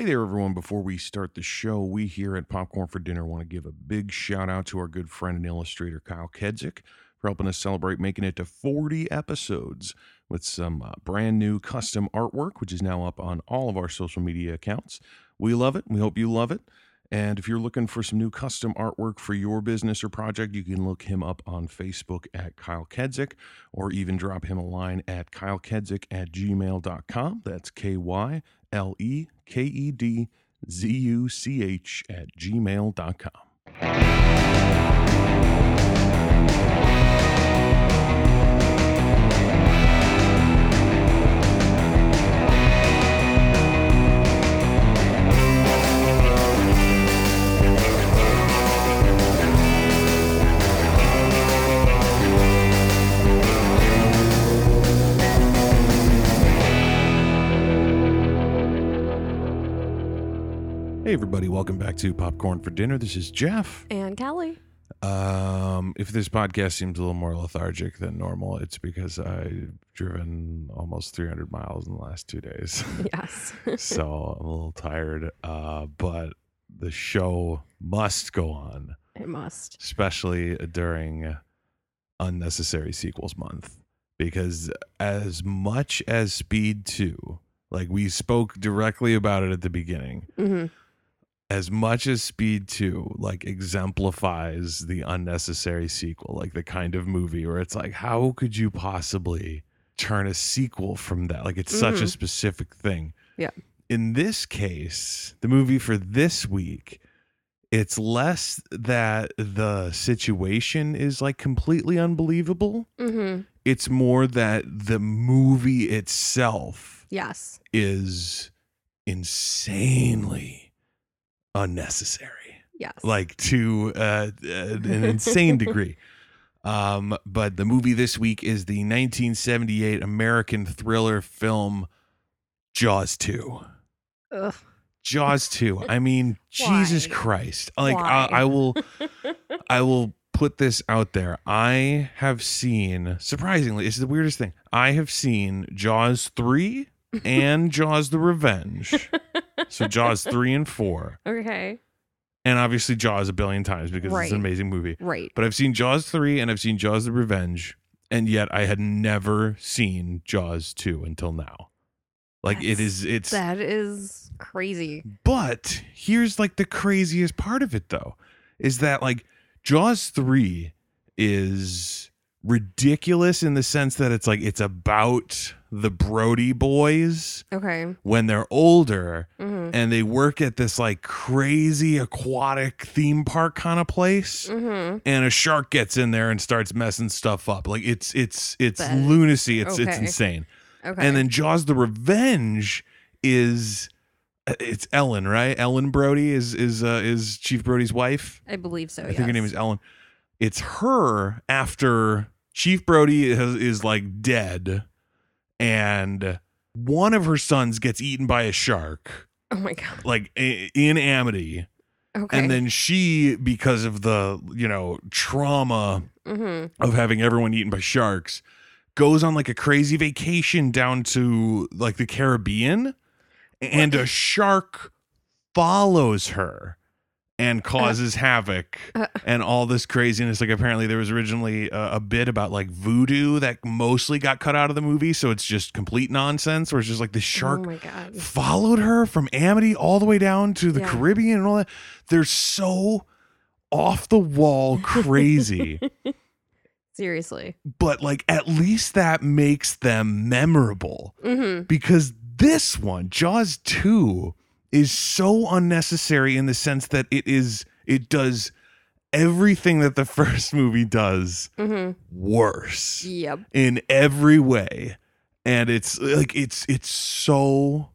Hey there, everyone. Before we start the show, we here at Popcorn for Dinner want to give a big shout out to our good friend and illustrator, Kyle Kedzuch, for helping us celebrate making it to 40 episodes with some uh, brand new custom artwork, which is now up on all of our social media accounts. We love it. We hope you love it. And if you're looking for some new custom artwork for your business or project, you can look him up on Facebook at Kyle Kedzuch or even drop him a line at kylekedzuch at gmail.com. That's K Y L E K E D Z U C H at gmail.com. Hey, everybody. Welcome back to Popcorn for Dinner. This is Jeff. And Kelly. Um, if this podcast seems a little more lethargic than normal, it's because I've driven almost 300 miles in the last two days. Yes. so I'm a little tired. Uh, but the show must go on, it must. especially during unnecessary sequels month, because as much as Speed 2, like we spoke directly about it at the beginning, hmm as much as Speed 2 like exemplifies the unnecessary sequel, like the kind of movie where it's like, how could you possibly turn a sequel from that? Like it's such a Mhm. specific thing. Yeah. In this case, the movie for this week, it's less that the situation is like completely unbelievable. hmm It's more that the movie itself Yes. is insanely unnecessary. Yes. like to uh, uh, an insane degree. Um but the movie this week is the 1978 american thriller film jaws 2 Ugh. jaws 2 i mean jesus christ. Like I, I will i will put this out there. I have seen surprisingly it's the weirdest thing. I have seen jaws 3 and jaws the revenge so jaws 3 and 4 okay. and obviously Jaws a billion times because it's an amazing movie. Right. But I've seen Jaws 3 and I've seen Jaws the Revenge, and yet I had never seen Jaws 2 until now. Like it That's- is it's That is crazy. but here's like the craziest part of it though is that like Jaws 3 is ridiculous in the sense that it's like it's about the Brody boys Okay. when they're older hmm and they work at this like crazy aquatic theme park kind of place hmm and a shark gets in there and starts messing stuff up. Like it's it's it's That- lunacy. It's it's insane. Okay. and then jaws the revenge is uh, it's ellen right? Ellen brody is is uh, is chief brody's wife? I believe so. i think her name is ellen it's her after chief brody is, is like dead and one of her sons gets eaten by a shark. Oh my god. like in Amity, Okay. and then she, because of the you know trauma hmm of having everyone eaten by sharks, goes on like a crazy vacation down to like the Caribbean, and a shark follows her and causes havoc uh. and all this craziness. Like apparently there was originally a, a bit about like voodoo that mostly got cut out of the movie, so it's just complete nonsense. Where it's just like the shark Oh my god. followed her from Amity all the way down to the Yeah. Caribbean and all that. They're so off the wall crazy, Seriously. but like at least that makes them memorable hmm because this one, Jaws 2, is so unnecessary in the sense that it is it does everything that the first movie does hmm worse Yep. in every way and it's like it's it's so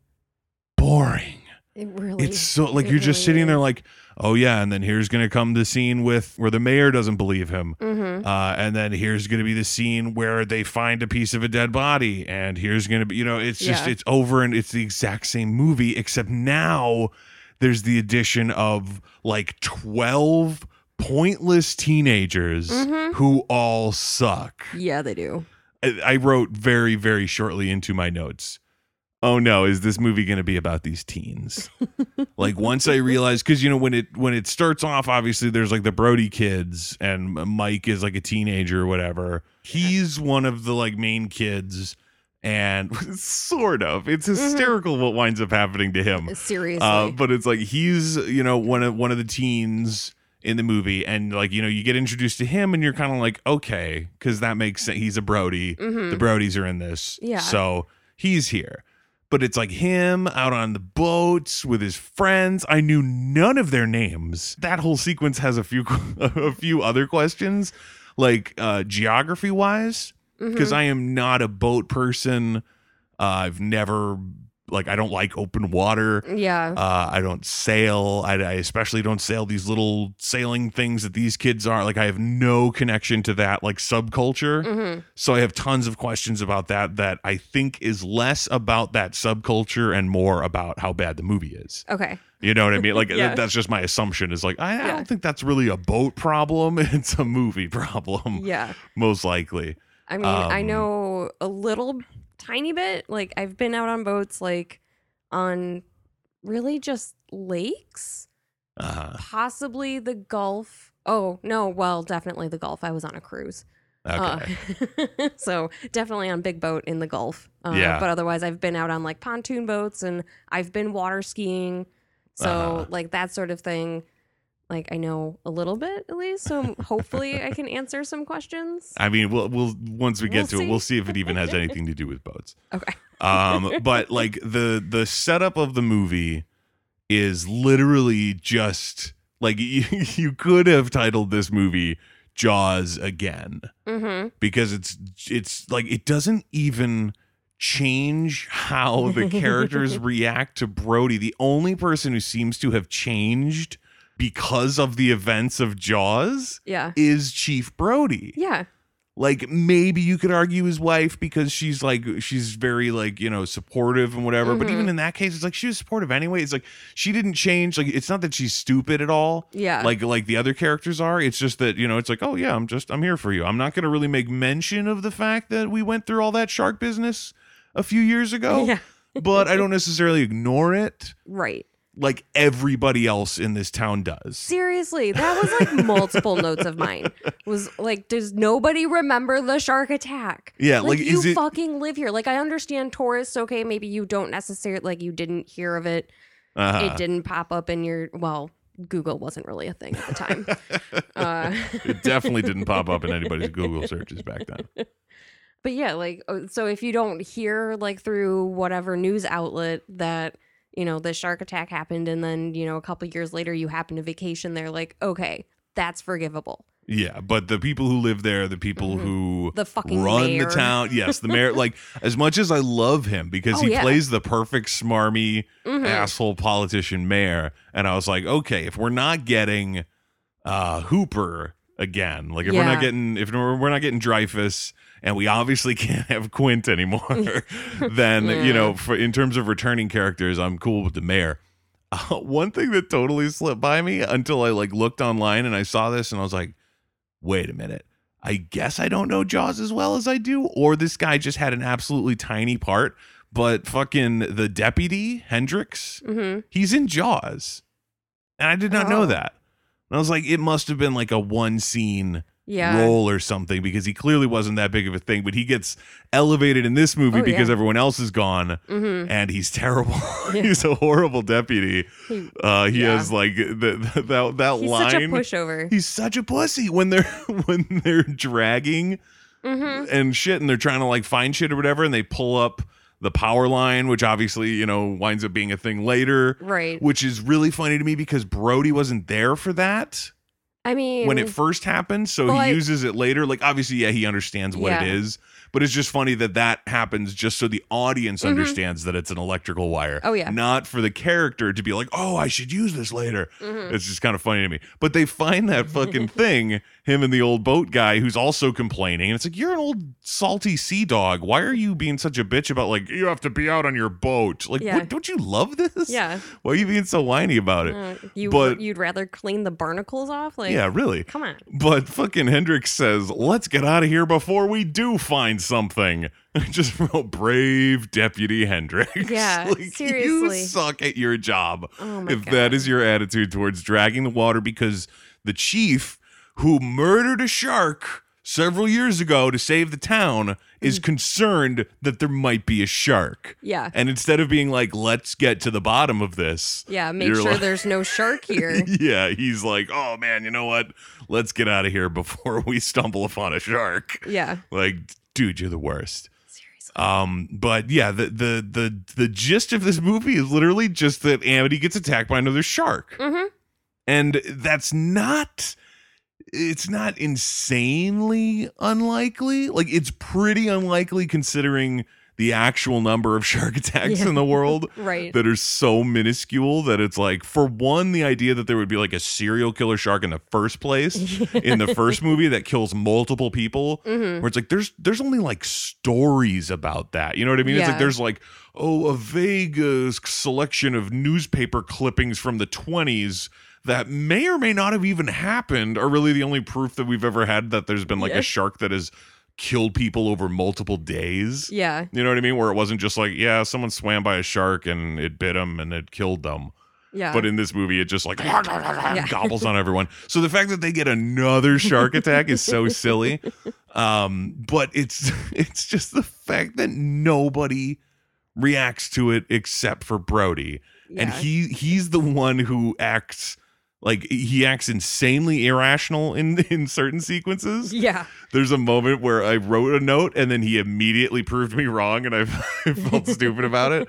boring It really. it's so like you're just really sitting there like oh yeah and then here's gonna come the scene with where the mayor doesn't believe him Mhm. uh, and then here's gonna be the scene where they find a piece of a dead body and here's gonna be you know it's just Yeah. it's over and it's the exact same movie except now there's the addition of like 12 pointless teenagers Mhm. who all suck Yeah, they do. I I wrote very, very shortly into my notes. Oh no, is this movie going to be about these teens? like once I realized, because you know when it when it starts off, obviously there's like the Brody kids, and Mike is like a teenager or whatever. He's one of the like main kids, and sort of, it's hysterical what winds up happening to him. Seriously. Uh, but it's like he's you know one of one of the teens in the movie, and like you know you get introduced to him, and you're kind of like okay, because that makes sense. He's a Brody. Mhm. The Brodies are in this, Yeah. So he's here. But it's like him out on the boats with his friends. I knew none of their names. That whole sequence has a few a few other questions, like uh, geography wise, because Mhm. I am not a boat person. Uh, I've never like I don't like open water. yeah. Uh, I don't sail. I, I especially don't sail these little sailing things that these kids are. Like I have no connection to that like subculture. hmm So I have tons of questions about that. That I think is less about that subculture and more about how bad the movie is. Okay. You know what I mean? Like Yeah. that's just my assumption. Is like I, I Yeah. don't think that's really a boat problem. It's a movie problem, Yeah. most likely. I mean, I Um, know a little tiny bit. Like I've been out on boats like on really just lakes, Uh, possibly the Gulf. Oh, no, well, definitely the Gulf. I was on a cruise. okay. Uh, so definitely on big boat in the Gulf. Uh, Yeah. But otherwise, I've been out on like pontoon boats and I've been water skiing. So Uh-huh. like that sort of thing. Like I know a little bit at least. So hopefully I can answer some questions. I mean, we'll we'll once we get We'll to it, we'll see if it even has anything to do with boats. Okay. Um, but like the the setup of the movie is literally just like you, you could have titled this movie Jaws again Mm-hmm. because it's it's like it doesn't even change how the characters react to Brody. The only person who seems to have changed because of the events of Jaws Yeah. is Chief Brody Yeah. like maybe you could argue his wife because she's like she's very like you know supportive and whatever but Mhm. even in that case it's like she was supportive anyway it's like she didn't change like it's not that she's stupid at all Yeah. like like the other characters are it's just that you know it's like oh yeah i'm just i'm here for you i'm not going to really make mention of the fact that we went through all that shark business a few years ago yeah. but i don't necessarily ignore it Right. Like everybody else in this town does Seriously, that was like multiple notes of mine. Was like, does nobody remember the shark attack? yeah Like, like, you it fucking live here. Like I understand tourists. Okay, maybe you don't necessarily like you didn't hear of it. uh-huh. It didn't pop up in your well. Google wasn't really a thing at the time. uh, it definitely didn't pop up in anybody's google searches back then but yeah, like uh, so if you don't hear like through whatever news outlet that you know the shark attack happened, and then you know a couple years later you happen to vacation there, like okay, that's forgivable. Yeah, but the people who live there, the people Mhm. who The fucking run mayor. the town, yes, the mayor. like as much as I love him because Oh, he yeah. plays the perfect smarmy Mhm. asshole politician mayor, and I was like, okay, if we're not getting uh Hooper again, like if we're not getting if we're not getting Dreyfuss, and we obviously can't have Quint anymore, then you know, for in terms of returning characters, I'm cool with the mayor. Uh, one thing that totally slipped by me until I like looked online and I saw this and I was like, wait a minute. I guess I don't know Jaws as well as I do, or this guy just had an absolutely tiny part. But fucking the deputy Hendricks, Mhm. he's in Jaws, and I did not know Oh. that. And I was like, it must have been like a one scene Yeah. role or something because he clearly wasn't that big of a thing. But he gets elevated in this movie Oh, because yeah. everyone else is gone, hmm and he's terrible. Yeah. he's a horrible deputy. He, Uh, he Yeah. has like the, the, that that he's line. such a pushover. He's such a pussy when they're when they're dragging hmm and shit and they're trying to like find shit or whatever and they pull up the power line which obviously you know winds up being a thing later Right. which is really funny to me because Brody wasn't there for that I mean, when it first happened so Well, I- he uses it later like obviously yeah he understands what it Yeah. is but it's just funny that that happens just so the audience Mhm. understands that it's an electrical wire Oh, yeah. not for the character to be like oh I should use this later mhm. it's just kind of funny to me. But they find that fucking thing, him and the old boat guy who's also complaining. And it's like, you're an old salty sea dog. Why are you being such a bitch about like you have to be out on your boat? Like, Yeah. what, don't you love this? yeah. Why are you being so whiny about it? Uh, you But- you'd rather clean the barnacles off? Like, yeah, really. come on. But fucking Hendricks says, let's get out of here before we do find something. I just wrote brave Deputy Hendricks. Yeah, You seriously. suck at your job Oh my if god. that is your attitude towards dragging the water because the chief who murdered a shark several years ago to save the town is Mm. concerned that there might be a shark. Yeah. And instead of being like, let's get to the bottom of this, Yeah, make sure like- there's no shark here. yeah, he's like, oh man, you know what? Let's get out of here before we stumble upon a shark. yeah. Like, dude, you're the worst. Seriously. Um, but yeah, the the the the gist of this movie is literally just that Amity gets attacked by another shark, Mhm. and that's not. It's not insanely unlikely. Like it's pretty unlikely considering the actual number of shark attacks Yeah. in the world Right. that are so minuscule that it's like for one the idea that there would be like a serial killer shark in the first place in the first movie that kills multiple people Mhm. where it's like there's there's only like stories about that you know what i mean it's like there's like oh a vague uh, selection of newspaper clippings from the 20s that may or may not have even happened are really the only proof that we've ever had that there's been like Yeah. a shark that has killed people over multiple days Yeah. you know what I mean? Where it wasn't just like, yeah, someone swam by a shark and it bit them and it killed them. Yeah. But in this movie, it just like gobbles on everyone. So the fact that they get another shark attack is so silly. Um, but it's it's just the fact that nobody reacts to it except for Brody. And he he's the one who acts like he acts insanely irrational in in certain sequences. yeah. There's a moment where I wrote a note and then he immediately proved me wrong and I, I felt stupid about it.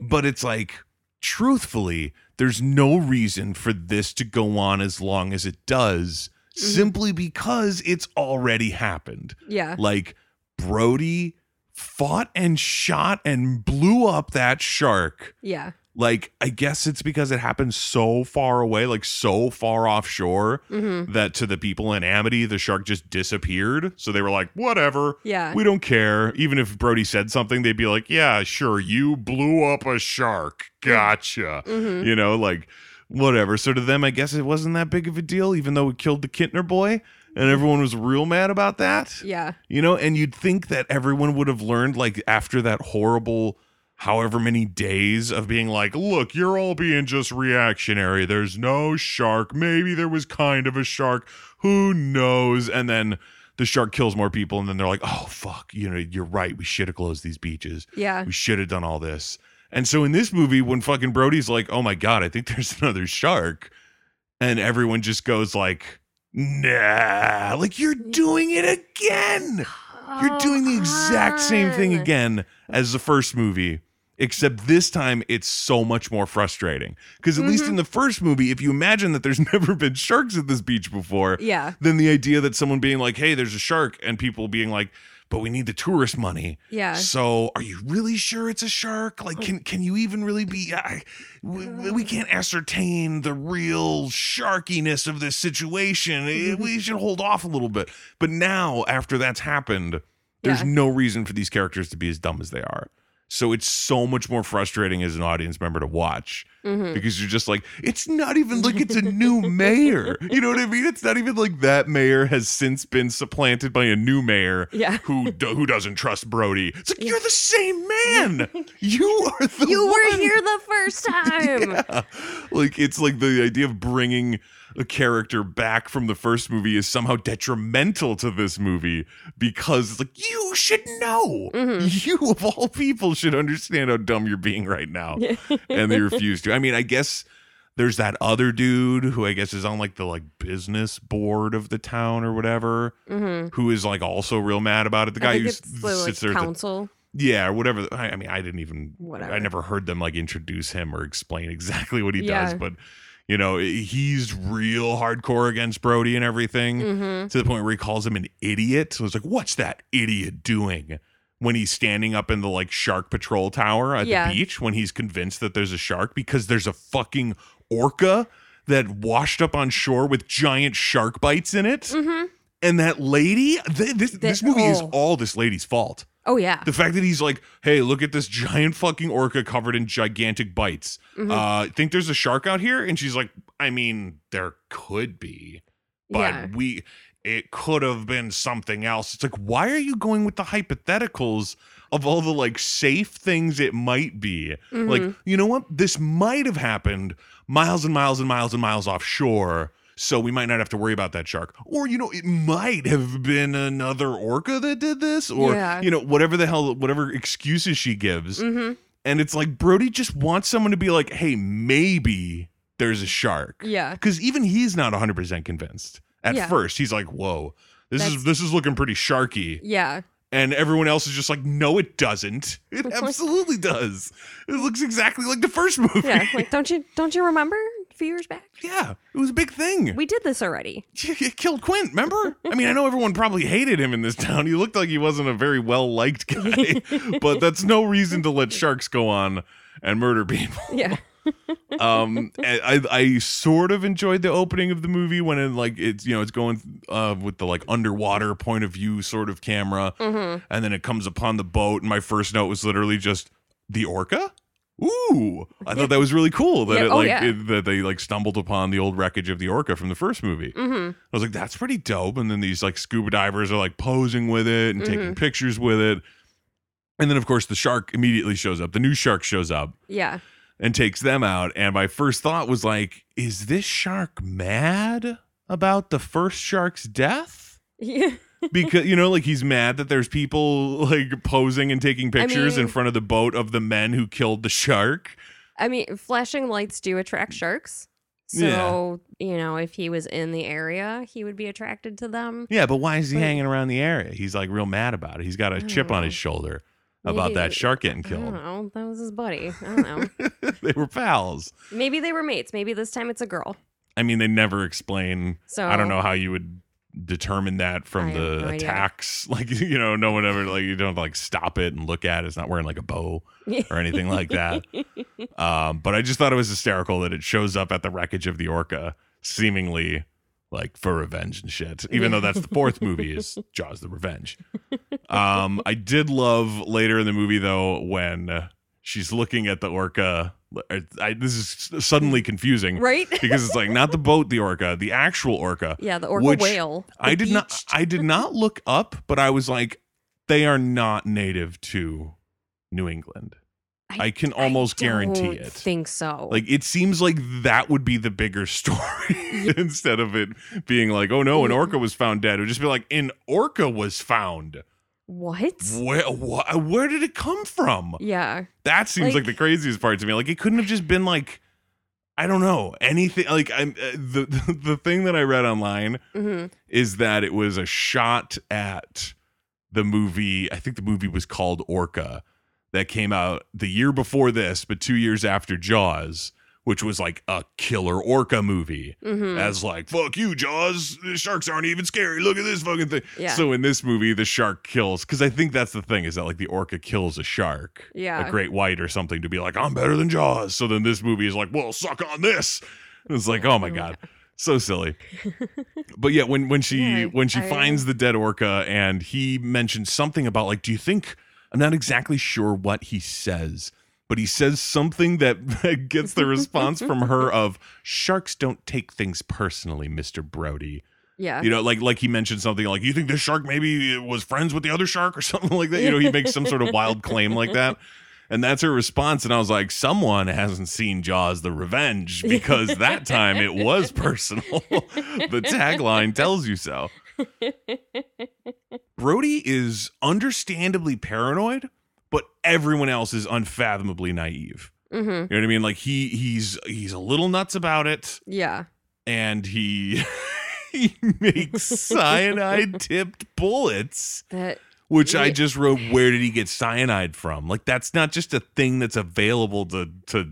But it's like, truthfully, there's no reason for this to go on as long as it does, Mm-hmm. simply because it's already happened. Yeah. Like, Brody fought and shot and blew up that shark. Yeah. Like, I guess it's because it happened so far away, like so far offshore Mm-hmm. that to the people in Amity, the shark just disappeared. So they were like, whatever. Yeah. We don't care. Even if Brody said something, they'd be like, yeah, sure. You blew up a shark. Gotcha. Mhm. You know, like, whatever. So to them, I guess it wasn't that big of a deal, even though it killed the Kintner boy. And everyone was real mad about that. Yeah. You know, and you'd think that everyone would have learned, like, after that horrible, however many days of being like, look, you're all being just reactionary. There's no shark. Maybe there was kind of a shark. Who knows? And then the shark kills more people. And then they're like, oh, fuck. You know, you're right. We should have closed these beaches. Yeah. We should have done all this. And so in this movie, when fucking Brody's like, oh my God, I think there's another shark. And everyone just goes like, nah, like you're doing it again. You're doing the exact same thing again as the first movie, except this time it's so much more frustrating. Because at least Mhm. in the first movie, if you imagine that there's never been sharks at this beach before, Yeah. then the idea that someone being like, hey, there's a shark, and people being like, but we need the tourist money. Yeah. So, are you really sure it's a shark? Like, can can you even really be? I, we, we can't ascertain the real sharkiness of this situation. Eh, We should hold off a little bit. But now, after that's happened, there's Yeah. no reason for these characters to be as dumb as they are. So it's so much more frustrating as an audience member to watch Mhm. because you're just like, it's not even like it's a new mayor. You know what I mean? It's not even like that mayor has since been supplanted by a new mayor Yeah. who who doesn't trust Brody. It's like you're the same man. You are the You were here the first time. Yeah. Like it's like the idea of bringing a character back from the first movie is somehow detrimental to this movie because it's like you should know. Mhm. You of all people should understand how dumb you're being right now. and they refuse to. I mean, I guess there's that other dude who I guess is on like the like business board of the town or whatever, hmm who is like also real mad about it. The guy who it's the, like, sits there, at the- council. yeah, or whatever. I, I mean, I didn't even. Whatever. I never heard them like introduce him or explain exactly what he does, but you know, he's real hardcore against Brody and everything hmm to the point where he calls him an idiot. So it's like, what's that idiot doing? When he's standing up in the like shark patrol tower at Yeah. the beach when he's convinced that there's a shark because there's a fucking orca that washed up on shore with giant shark bites in it. hmm And that lady, th- this, this movie is oh. all this lady's fault. Oh yeah. The fact that he's like, hey, look at this giant fucking orca covered in gigantic bites. Mhm. Uh, think there's a shark out here? And she's like, I mean, there could be, but yeah. we. it could have been something else. It's like, why are you going with the hypotheticals of all the like safe things it might be? Like, Mhm. you know what? This might have happened miles and miles and miles and miles offshore. So we might not have to worry about that shark. Or, you know, it might have been another orca that did this. Or, Yeah. you know, whatever the hell, whatever excuses she gives. hmm And it's like Brody just wants someone to be like, hey, maybe there's a shark. Yeah. Because even he's not 100% convinced. At Yeah. first, he's like, whoa, this is this is looking pretty sharky. Yeah. And everyone else is just like, no, it doesn't. It absolutely does. It looks exactly like the first movie. Yeah. Like, don't you don't you remember few years back? Yeah, it was a big thing. We did this already. It killed Quint, remember? I mean, I know everyone probably hated him in this town. He looked like he wasn't a very well liked guy, but that's no reason to let sharks go on and murder people. Yeah. um I, I sort of enjoyed the opening of the movie when it like it's you know it's going uh with the like underwater point of view sort of camera hmm and then it comes upon the boat and my first note was literally just the orca ooh i thought that was really cool that Yeah, it oh, like yeah. it, that they like stumbled upon the old wreckage of the orca from the first movie hmm i was like that's pretty dope and then these like scuba divers are like posing with it and taking Mm-hmm. pictures with it and then of course the shark immediately shows up the new shark shows up Yeah. and takes them out. And my first thought was like, is this shark mad about the first shark's death? Yeah. Because you know, like he's mad that there's people like posing and taking pictures in mean- front of the boat of the men who killed the shark. I mean, flashing lights do attract sharks. So, you know, if he was in the area, he would be attracted to them. Yeah, but why is he But- hanging around the area? He's like real mad about it. he's got a chip don't on his shoulder about that shark getting I don't killed. know. That was his buddy. I don't know. they were pals. Maybe they were mates. Maybe this time it's a girl. I mean, they never explain So I don't know how you would determine that from I the no idea. attacks. Like, you know, no one ever like you don't like stop it and look at it. It's not wearing like a bow or anything like that. Um, but I just thought it was hysterical that it shows up at the wreckage of the orca, seemingly like for revenge and shit. Even though that's the fourth movie is Jaws the Revenge. Um, I did love later in the movie though when she's looking at the orca. I, this is suddenly confusing Right? because it's like not the boat, the orca, the actual orca. yeah, the orca whale. I did not. I did not look up, but I was like, they are not native to New England. I, can almost guarantee don't it. Think so. Like it seems like that would be the bigger story instead of it being like, oh no, an orca was found dead. It would just be like, an orca was found. What? Where, wh- where did it come from? Yeah. That seems like, Like- the craziest part to me. Like it couldn't have just been like, I don't know anything. Like I'm uh, the the thing that I read online hmm is that it was a shot at the movie. I think the movie was called Orca that came out the year before this, but two years after Jaws, which was like a killer orca movie. hmm As like, fuck you, Jaws. The sharks aren't even scary. Look at this fucking thing. Yeah. So in this movie, the shark kills because I think that's the thing is that like the orca kills a shark, Yeah. a great white or something, to be like, I'm better than Jaws. So then this movie is like, well, suck on this. And it's like, oh my Oh my god, so silly. but yeah, when when she Yeah, when she I- finds the dead orca and he mentions something about like, do you think? I'm not exactly sure what he says. But he says something that, gets the response from her of sharks don't take things personally, Mr. Brody. Yeah. You know, like like he mentioned something like you think this shark maybe was friends with the other shark or something like that. You know, he makes some sort of wild claim like that. And that's her response. And I was like, someone hasn't seen Jaws the Revenge because that time it was personal. the tagline tells you so. Brody is understandably paranoid, but everyone else is unfathomably naive. hmm You know what I mean? Like he he's he's a little nuts about it Yeah. and he he makes cyanide tipped bullets That which i just wrote where did he get cyanide from like that's not just a thing that's available to to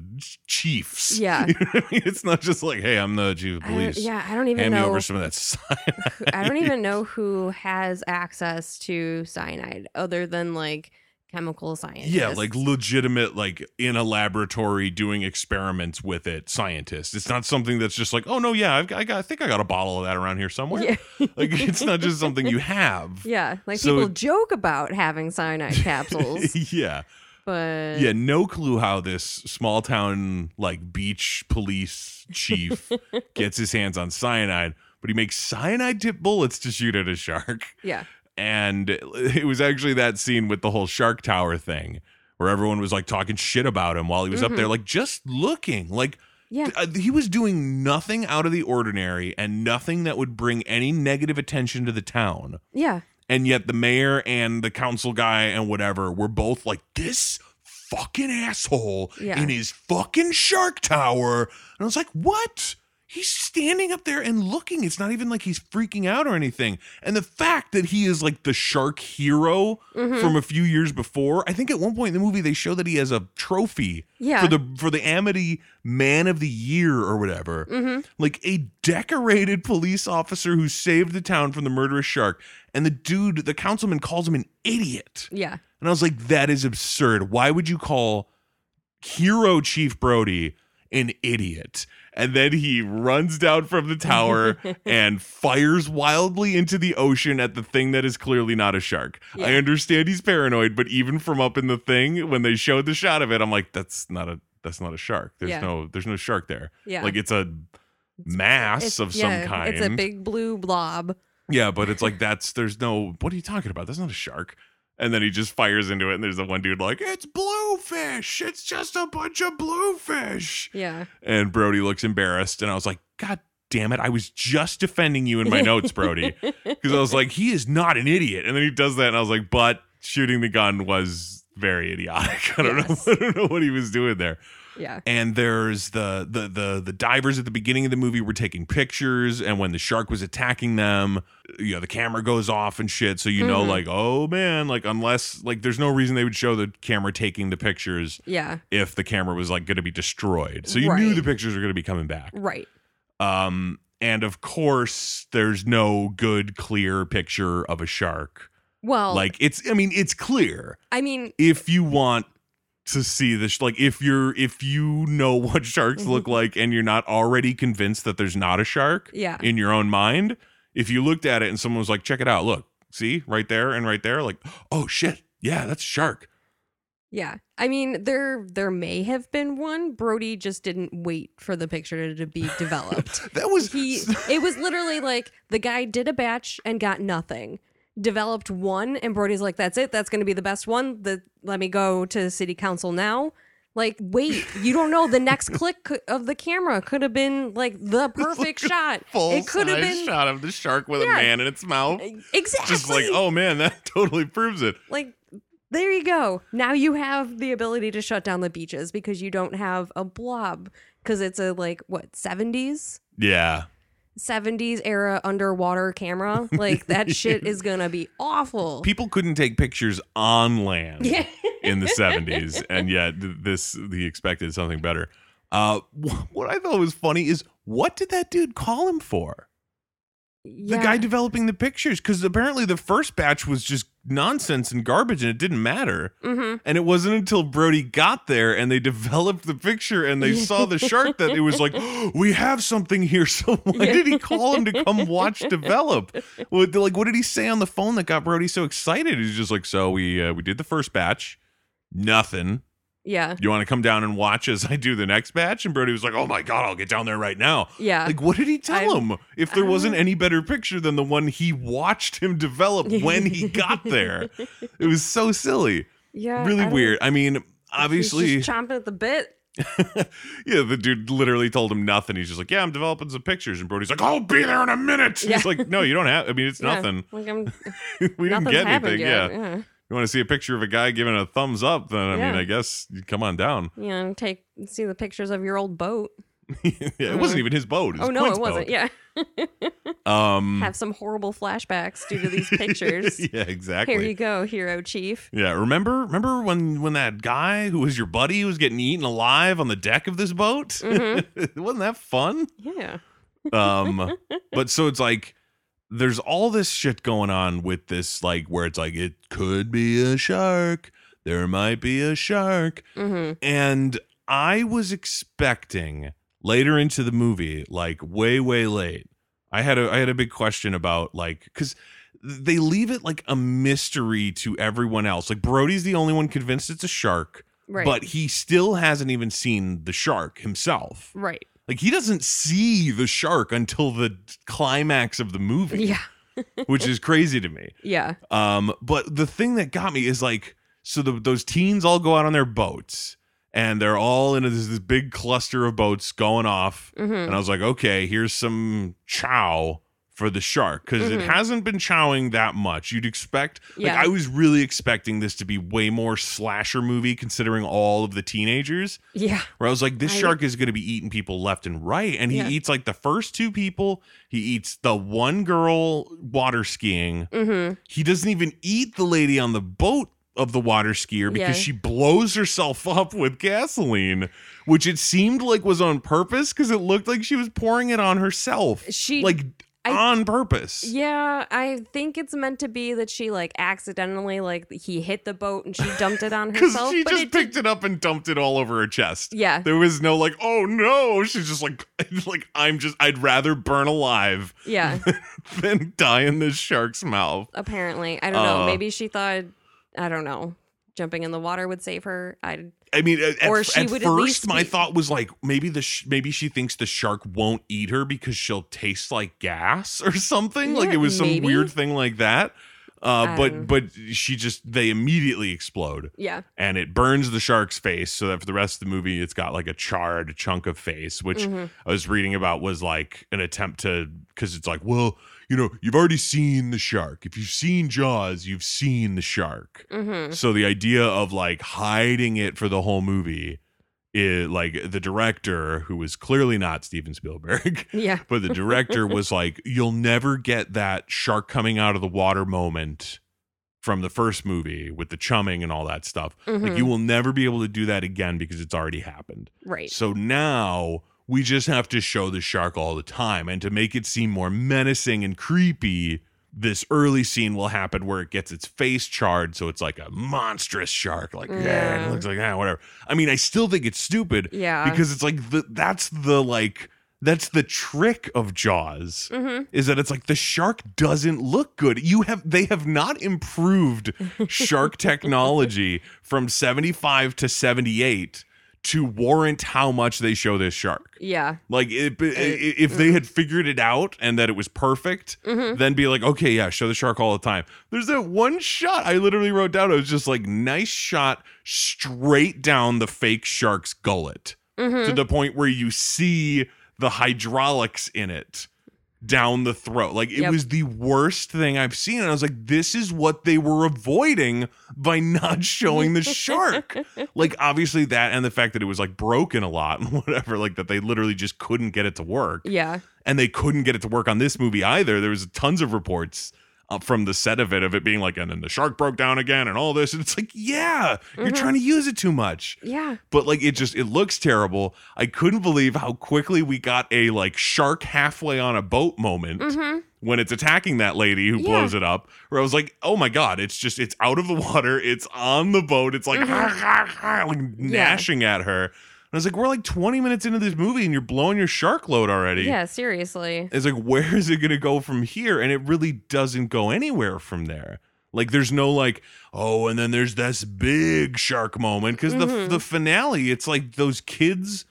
chiefs Yeah. You know I mean? it's not just like hey i'm the chief of I police yeah, I don't even hand me over some of that cyanide I don't even know who has access to cyanide other than like chemical scientists. yeah like legitimate like in a laboratory doing experiments with it scientists it's not something that's just like oh no yeah I've, got- I, got, I think i got a bottle of that around here somewhere yeah. like it's not just something you have Yeah, like So people joke about having cyanide capsules, yeah but yeah no clue how this small town like beach police chief gets his hands on cyanide but he makes cyanide tip bullets to shoot at a shark. Yeah. And it was actually that scene with the whole shark tower thing where everyone was like talking shit about him while he was up there, like just looking like Yeah. uh, he was doing nothing out of the ordinary and nothing that would bring any negative attention to the town. Yeah. And yet the mayor and the council guy and whatever were both like, this fucking asshole Yeah. in his fucking shark tower. And I was like, what? He's standing up there and looking. It's not even like he's freaking out or anything. And the fact that he is like the shark hero Mm-hmm. from a few years before, I think at one point in the movie they show that he has a trophy Yeah. for the for the Amity Man of the Year or whatever. Mm-hmm. Like a decorated police officer who saved the town from the murderous shark. And the dude, the councilman calls him an idiot. Yeah. And I was like, that is absurd. Why would you call hero Chief Brody an idiot? And then he runs down from the tower and fires wildly into the ocean at the thing that is clearly not a shark. I understand he's paranoid, but even from up in the thing, when they showed the shot of it, I'm like, that's not a that's not a shark. There's Yeah. no there's no shark there. Yeah. Like it's a mass It's- of yeah, some kind. It's a big blue blob. Yeah, but it's like that's there's no what are you talking about? That's not a shark. And then he just fires into it, and there's the one dude like, It's bluefish. It's just a bunch of bluefish. Yeah. And Brody looks embarrassed, and I was like, God damn it. I was just defending you in my notes, Brody. Because I was like, he is not an idiot. And then he does that, and I was like, but shooting the gun was very idiotic. I don't Yes. know. I don't know what he was doing there Yeah. and there's the the the the divers at the beginning of the movie were taking pictures and when the shark was attacking them you know the camera goes off and shit so you know Mhm. like oh man like unless like there's no reason they would show the camera taking the pictures Yeah. if the camera was like going to be destroyed so you knew the pictures were going to be coming back Right. um and of course there's no good clear picture of a shark Well, like it's i mean it's clear I mean, if you want to see this like if you're if you know what sharks mm-hmm. look like and you're not already convinced that there's not a shark yeah. in your own mind if you looked at it and someone was like check it out look see right there and right there like oh shit yeah that's a shark Yeah. I mean, there there may have been one. Brody just didn't wait for the picture to be developed. that was he it was literally like the guy did a batch and got nothing. Developed one and Brody's like, That's it, that's gonna be the best one. The let me go to city council now. Like, wait, you don't know. The next click of the camera could have been like the perfect shot. full it could have been shot of the shark with a man in its mouth exactly just like oh man that totally proves it like there you go. Now you have the ability to shut down the beaches because you don't have a blob because it's a like what 70s yeah 70s era underwater camera. Like that shit is going to be awful. people couldn't take pictures on land yeah. in the 70s and yet this he expected something better uh what i thought was funny is what did that dude call him for the guy developing the pictures because apparently the first batch was just nonsense and garbage and it didn't matter. Mhm. and it wasn't until brody got there and they developed the picture and they saw the shark that it was like we have something here. So why Yeah. did he call him to come watch develop? What, like what did he say on the phone that got brody so excited? He's just like so we uh, we did the first batch. Nothing Yeah. you want to come down and watch as i do the next batch and brody was like oh my god i'll get down there right now Yeah. like, what did he tell I'm- him? If there I wasn't any better picture than the one he watched him develop when he got there, it was so silly, yeah. Really don't- weird. I mean, he's obviously, just chomping at the bit. yeah, the dude literally told him nothing. He's just like, "Yeah, I'm developing some pictures," and Brody's like, "I'll be there in a minute." Yeah. He's like, "No, you don't have. I mean, it's Yeah, nothing. Like I'm, we didn't get anything. yet. Yeah. yeah. You want to see a picture of a guy giving a thumbs up? Then I mean, I guess you come on down. Yeah, know, take see the pictures of your old boat. yeah, it wasn't even his boat. Oh no, Quint's it wasn't. boat. Yeah. Um. Have some horrible flashbacks due to these pictures. yeah, exactly. Here you go, hero chief. Yeah, remember remember when when that guy who was your buddy was getting eaten alive on the deck of this boat? Mhm. Wasn't that fun? Yeah. Um but so it's like there's all this shit going on with this like where it's like it could be a shark. There might be a shark. hmm And I was expecting later into the movie, like way, way late. I had a I had a big question about like because they leave it like a mystery to everyone else. Like Brody's the only one convinced it's a shark, Right. but he still hasn't even seen the shark himself. right. Like he doesn't see the shark until the climax of the movie, Yeah. which is crazy to me. Yeah. Um, but the thing that got me is like, so the, those teens all go out on their boats and they're all in this, this big cluster of boats going off. hmm And I was like, okay, here's some chow for the shark because it Mhm. hasn't been chowing that much. You'd expect, Yeah. like, I was really expecting this to be way more slasher movie considering all of the teenagers. Yeah. Where I was like, this I- shark is going to be eating people left and right. And he Yeah. eats like the first two people, he eats the one girl water skiing. hmm He doesn't even eat the lady on the boat of the water skier because Yeah. she blows herself up with gasoline, which it seemed like was on purpose because it looked like she was pouring it on herself. She like I- on purpose. Yeah, I think it's meant to be that she like accidentally like he hit the boat and she dumped it on herself. she just it picked did- it up and dumped it all over her chest. Yeah. There was no like, oh no. She's just like, like I'm just, I'd rather burn alive Yeah. than die in this shark's mouth. Apparently, I don't know. Uh, Maybe she thought I don't know. Jumping in the water would save her. I I mean, at, at- Or she at would at first, least my be- thought was like maybe the sh- maybe she thinks the shark won't eat her because she'll taste like gas or something. like it was some maybe. weird thing like that. Uh, but Um. but she just they immediately explode yeah. and it burns the shark's face so that for the rest of the movie it's got like a charred chunk of face which Mhm. I was reading about was like an attempt to because it's like well you know you've already seen the shark if you've seen Jaws you've seen the shark hmm so the idea of like hiding it for the whole movie is like the director who was clearly not Steven Spielberg Yeah. but the director was like you'll never get that shark coming out of the water moment from the first movie with the chumming and all that stuff like Mhm. you will never be able to do that again because it's already happened Right. so now we just have to show the shark all the time. And to make it seem more menacing and creepy, this early scene will happen where it gets its face charred. So it's like a monstrous shark. Like, yeah, Yeah. it looks like, ah, whatever. I mean, I still think it's stupid Yeah. because it's like, the, that's the like, that's the trick of Jaws hmm is that it's like the shark doesn't look good. You have they have not improved shark technology from 75 to 78 to warrant how much they show this shark. Yeah. Like it, i- i- if they had figured it out and that it was perfect, hmm then be like, okay, yeah, show the shark all the time. There's that one shot I literally wrote down. It was just like nice shot straight down the fake shark's gullet hmm to the point where you see the hydraulics in it down the throat. Like it Yep. was the worst thing I've seen. And I was like, this is what they were avoiding by not showing the shark. like obviously that and the fact that it was like broken a lot and whatever, like that they literally just couldn't get it to work. Yeah. And they couldn't get it to work on this movie either. There was tons of reports uh, from the set of it of it being like, and then the shark broke down again and all this. And it's like, yeah, you're Mhm. trying to use it too much Yeah. but like it just it looks terrible. I couldn't believe how quickly we got a like shark halfway on a boat moment hmm when it's attacking that lady who Yeah. blows it up. Where I was like, oh my god, it's just it's out of the water, it's on the boat, it's like, Mhm. like gnashing at her. And I was like, we're like 20 minutes into this movie and you're blowing your shark load already. Yeah. Seriously. It's like, where is it going to go from here? And it really doesn't go anywhere from there. Like, there's no like, oh, and then there's this big shark moment because the Mhm. the finale, it's like those kids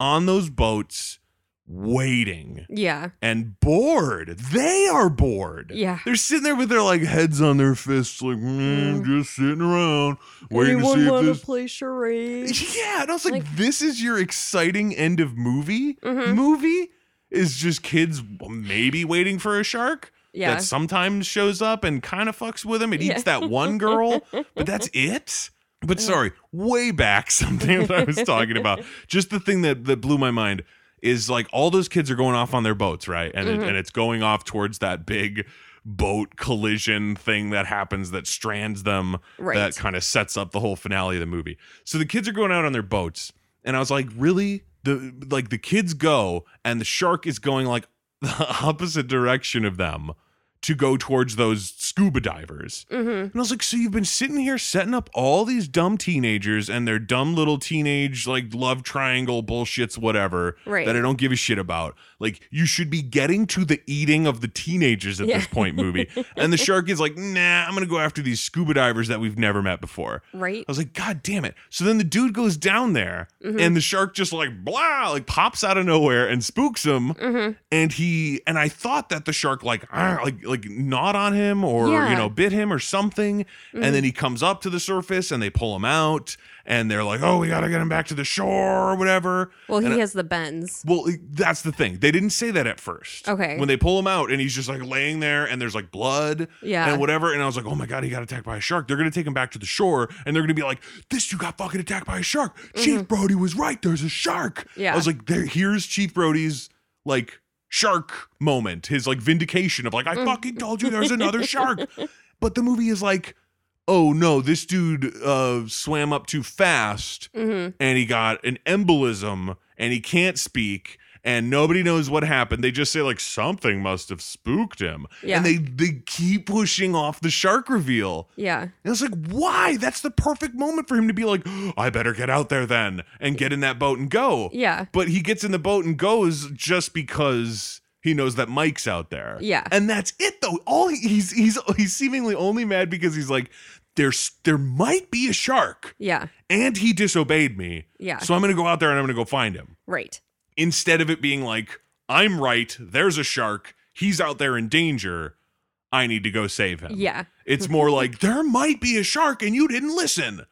on those boats waiting Yeah. and bored. They are bored. Yeah. They're sitting there with their like heads on their fists, like mm, Mm. just sitting around waiting to see if this. play charades? Yeah, and I was like, Like- this is your exciting end of movie. Mhm. Movie is just kids maybe waiting for a shark Yeah. that sometimes shows up and kind of fucks with him. It Yeah. eats that one girl, but that's it. But sorry, way back something that I was talking about. Just the thing that that blew my mind is like all those kids are going off on their boats, right? And it, Mhm. and it's going off towards that big boat collision thing that happens that strands them Right. that kind of sets up the whole finale of the movie. So the kids are going out on their boats, and I was like, really? The like the kids go, and the shark is going like the opposite direction of them to go towards those scuba divers. Mm-hmm. And I was like, so you've been sitting here setting up all these dumb teenagers and their dumb little teenage like love triangle bullshits, whatever, Right. that I don't give a shit about. Like, you should be getting to the eating of the teenagers at Yeah. this point, movie. and the shark is like, nah, I'm gonna go after these scuba divers that we've never met before. Right. I was like, God damn it. So then the dude goes down there Mm-hmm. and the shark just like blah, like pops out of nowhere and spooks him. Mm-hmm. And he and I thought that the shark like like like gnawed on him or Yeah. you know bit him or something. And then he comes up to the surface and they pull him out and they're like, Oh, we gotta get him back to the shore or whatever. Well, he I- has the bends. well, that's the thing. They didn't say that at first. Okay. When they pull him out and he's just like laying there and there's like blood Yeah. and whatever. And I was like, oh my God, he got attacked by a shark. They're going to take him back to the shore and they're going to be like, this dude got fucking attacked by a shark. Chief Brody was right. There's a shark. Mm-hmm. Yeah. I was like, there, here's Chief Brody's like shark moment, his like vindication of like, I Mm. fucking told you there's another shark. But the movie is like, oh no, this dude uh, swam up too fast Mm-hmm. and he got an embolism and he can't speak and nobody knows what happened. They just say like something must have spooked him. Yeah. And they they keep pushing off the shark reveal. Yeah. And it's like, why? That's the perfect moment for him to be like, oh, I better get out there then and get in that boat and go. Yeah. But he gets in the boat and goes just because he knows that Mike's out there. Yeah. And that's it though. All he- he's he's he's seemingly only mad because he's like, there's there might be a shark Yeah. and he disobeyed me. Yeah. So I'm going to go out there and I'm going to go find him. Right. Instead of it being like, I'm right, there's a shark, he's out there in danger, I need to go save him. Yeah. It's more like, there might be a shark and you didn't listen.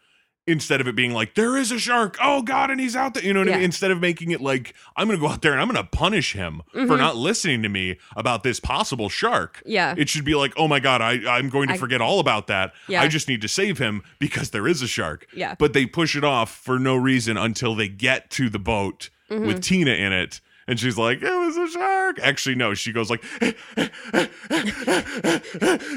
Instead of it being like, there is a shark, oh God, and he's out there. You know what I mean? Instead of making it like, I'm going to go out there and I'm going to punish him for Mhm. not listening to me about this possible shark. Yeah. It should be like, oh my God, I, I'm going to I- forget all about that. Yeah. I just need to save him because there is a shark Yeah. but they push it off for no reason until they get to the boat Mm-hmm. with Tina in it. And she's like, it was a shark. Actually, no, she goes like,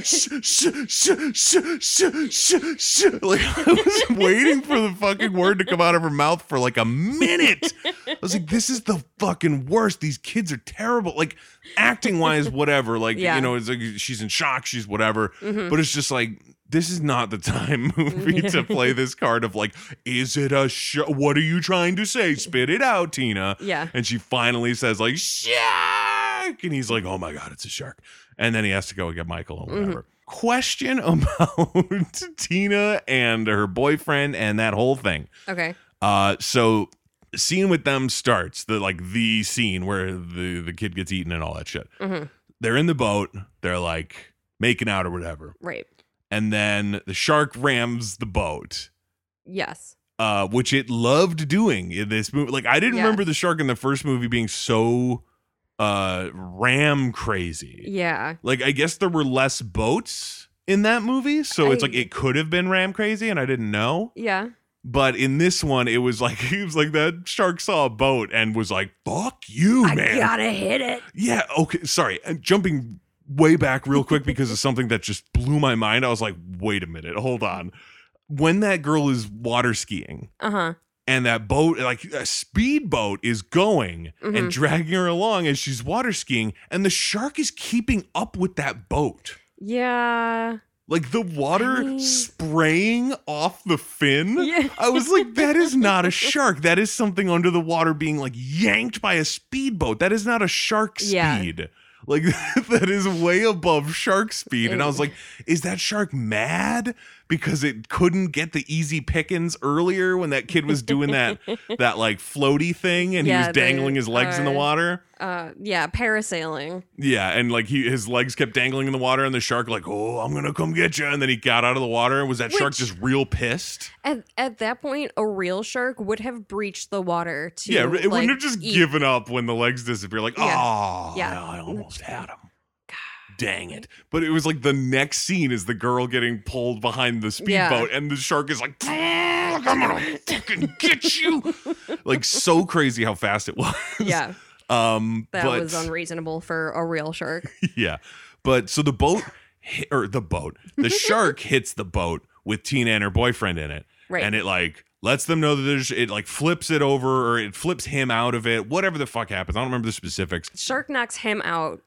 "Shh, shh, shh, shh, shh, shh, shh." like I was waiting for the fucking word to come out of her mouth for like a minute. I was like, this is the fucking worst. These kids are terrible. Like acting wise, whatever. Like, Yeah. you know, it's like she's in shock, she's whatever. Mhm. But it's just like, this is not the time movie to play this card of like, is it a sh- What are you trying to say? Spit it out, Tina. Yeah. And she finally says like shark, and he's like, oh my god, it's a shark. And then he has to go get Michael or whatever. Question about Tina and her boyfriend and that whole thing. Okay. Uh, so scene with them starts the like the scene where the the kid gets eaten and all that shit. Mhm. They're in the boat. They're like making out or whatever Right. And then the shark rams the boat Yes. uh which it loved doing in this movie like i didn't Yeah. remember the shark in the first movie being so uh ram crazy Yeah. like i guess there were less boats in that movie so it's like it could have been ram crazy and i didn't know Yeah. but in this one it was like he was like that shark saw a boat and was like fuck you I man I gotta hit it. yeah. Okay. Sorry. Jumping way back real quick because of something that just blew my mind. I was like, wait a minute. Hold on. When that girl is water skiing Uh huh. and that boat, like a speedboat, is going and Mhm. dragging her along as she's water skiing, and the shark is keeping up with that boat. Yeah. Like the water I mean- spraying off the fin. Yeah. I was like, that is not a shark. That is something under the water being like yanked by a speedboat. That is not a shark speed. Yeah. Like that is way above shark speed. And I was like, is that shark mad because it couldn't get the easy pickings earlier when that kid was doing that that like floaty thing and he was dangling his legs in the water? Uh. Yeah. Parasailing. Yeah, and like he his legs kept dangling in the water and the shark like, "Oh, I'm going to come get you." And then he got out of the water and was that shark just real pissed? At at that point, a real shark would have breached the water to. yeah, it like, wouldn't have just eat. given up when the legs disappear. Like, Yeah. oh, Yeah. I almost had him. Dang it! But it was like the next scene is the girl getting pulled behind the Yeah. speedboat, and the shark is like, "I'm gonna fucking get you!" like so crazy how fast it was. Yeah, Um, that but was unreasonable for a real shark. yeah, but so the boat hit, or the boat, the shark hits the boat with Tina and her boyfriend in it, Right. and it like lets them know that there's it like flips it over or it flips him out of it, whatever the fuck happens. I don't remember the specifics. Shark knocks him out.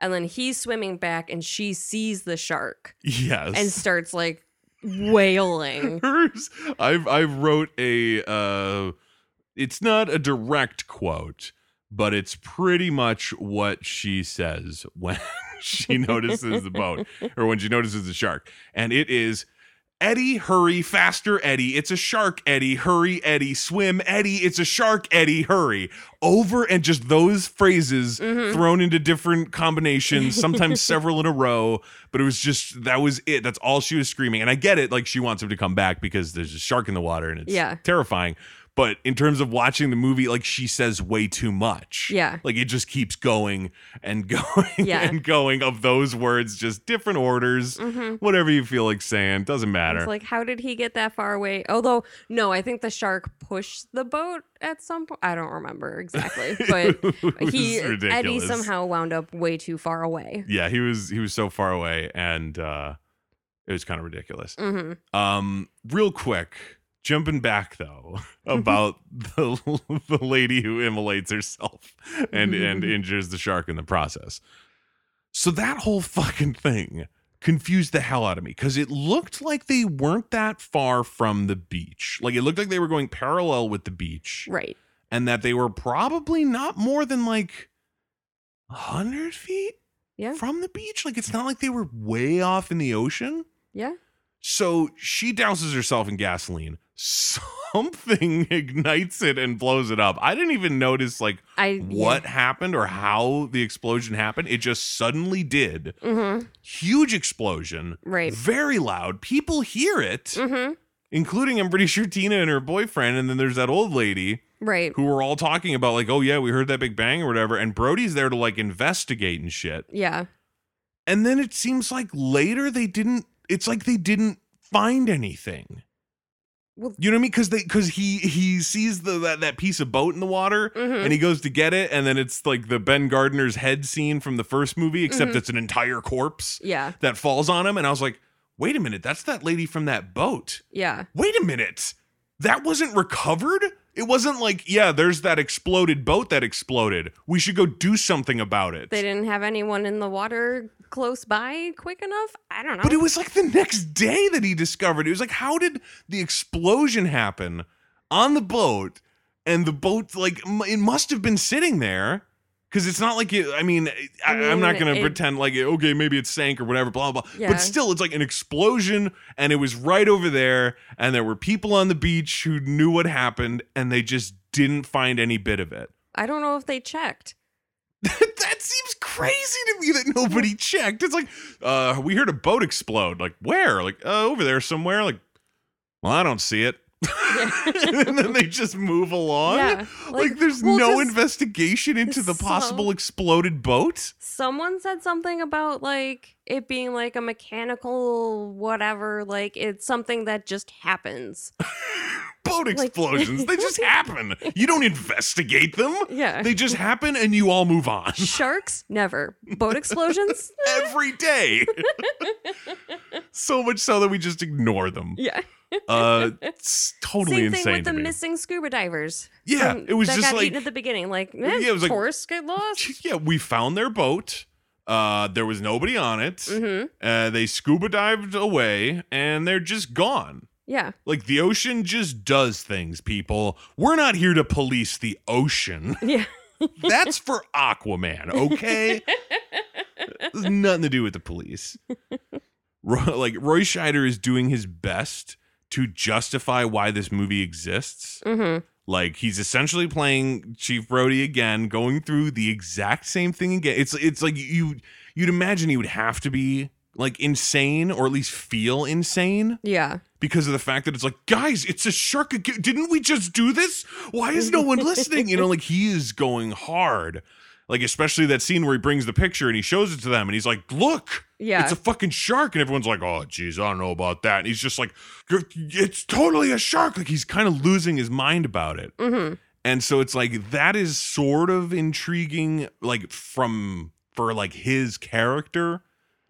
And then he's swimming back and she sees the shark Yes. and starts like wailing. hers i've i wrote a uh it's not a direct quote but it's pretty much what she says when she notices the boat or when she notices the shark and it is Eddie, hurry, faster, Eddie. It's a shark, Eddie. Hurry, Eddie. Swim, Eddie. It's a shark, Eddie. Hurry. Over and just those phrases Mhm. thrown into different combinations, sometimes several in a row. But it was just, that was it. That's all she was screaming. And I get it. Like she wants him to come back because there's a shark in the water and it's Yeah. terrifying. But in terms of watching the movie, like she says way too much. Yeah. Like it just keeps going and going Yeah. and going of those words, just different orders, hmm whatever you feel like saying. Doesn't matter. It's like, how did he get that far away? Although, no, I think the shark pushed the boat at some point. I don't remember exactly, but he Eddie somehow wound up way too far away. Yeah, he was he was so far away and uh it was kind of ridiculous. hmm Um real quick, jumping back though about the the lady who immolates herself and and injures the shark in the process. So that whole fucking thing confused the hell out of me cuz it looked like they weren't that far from the beach. Like it looked like they were going parallel with the beach Right. and that they were probably not more than like 100 feet Yeah. from the beach. Like it's not like they were way off in the ocean. Yeah. So she douses herself in gasoline. Something ignites it and blows it up. I didn't even notice like I what happened or how the explosion happened. It just suddenly did. Yeah. hmm Huge explosion. Right. Very loud. People hear it, hmm including I'm pretty sure Tina and her boyfriend. And then there's that old lady Right. who were all talking about like, oh yeah, we heard that big bang or whatever. And Brody's there to like investigate and shit. Yeah. And then it seems like later they didn't. It's like they didn't find anything. Well- you know what I mean? Because they because he he sees the that, that piece of boat in the water hmm and he goes to get it, and then it's like the Ben Gardner's head scene from the first movie, except Mhm. it's an entire corpse yeah. that falls on him. And I was like, wait a minute, that's that lady from that boat. Yeah. Wait a minute, that wasn't recovered. It wasn't like, yeah, there's that exploded boat that exploded. We should go do something about it. They didn't have anyone in the water close by quick enough. I don't know. But it was like the next day that he discovered. It was like, how did the explosion happen on the boat? And the boat, like, it must have been sitting there because it's not like it. I mean, I, I'm not going to pretend like, okay, maybe it sank or whatever, blah, blah. Yeah. But still, it's like an explosion and it was right over there. And there were people on the beach who knew what happened and they just didn't find any bit of it. I don't know if they checked. that seems crazy to me that nobody checked. It's like, uh, we heard a boat explode. Like, where? Like, uh, over there somewhere. Like, well, I don't see it. and then they just move along. Yeah, Like, like, there's well, no investigation into the so- possible exploded boat. Someone said something about like it being like a mechanical whatever, like it's something that just happens. Boat Like- explosions. they just happen. You don't investigate them. Yeah. They just happen and you all move on Sharks? Never. Boat explosions? every day. so much so that we just ignore them. yeah. Uh, it's totally Same insane thing with the missing scuba divers. Yeah, from- it was just like at the beginning. Like, eh, Yeah, it was like- tourists get lost. yeah, we found their boat. Uh, there was nobody on it. Mm-hmm. Uh, they scuba dived away, and they're just gone. Yeah. Like the ocean just does things, people. We're not here to police the ocean. Yeah. That's for Aquaman, okay? There's nothing to do with the police. Ro- like Roy Scheider is doing his best to justify why this movie exists. Mm-hmm. Like he's essentially playing Chief Brody again, going through the exact same thing again. It's it's like you you'd imagine he would have to be like insane or at least feel insane Yeah. because of the fact that it's like, guys, it's a shark. again. Didn't we just do this? Why is no one listening? You know, like he is going hard. Like especially that scene where he brings the picture and he shows it to them and he's like, look. Yeah. It's a fucking shark. And everyone's like, oh, geez, I don't know about that. And he's just like, it's totally a shark. Like he's kind of losing his mind about it. mm-hmm. And so it's like, that is sort of intriguing, like from, for like his character.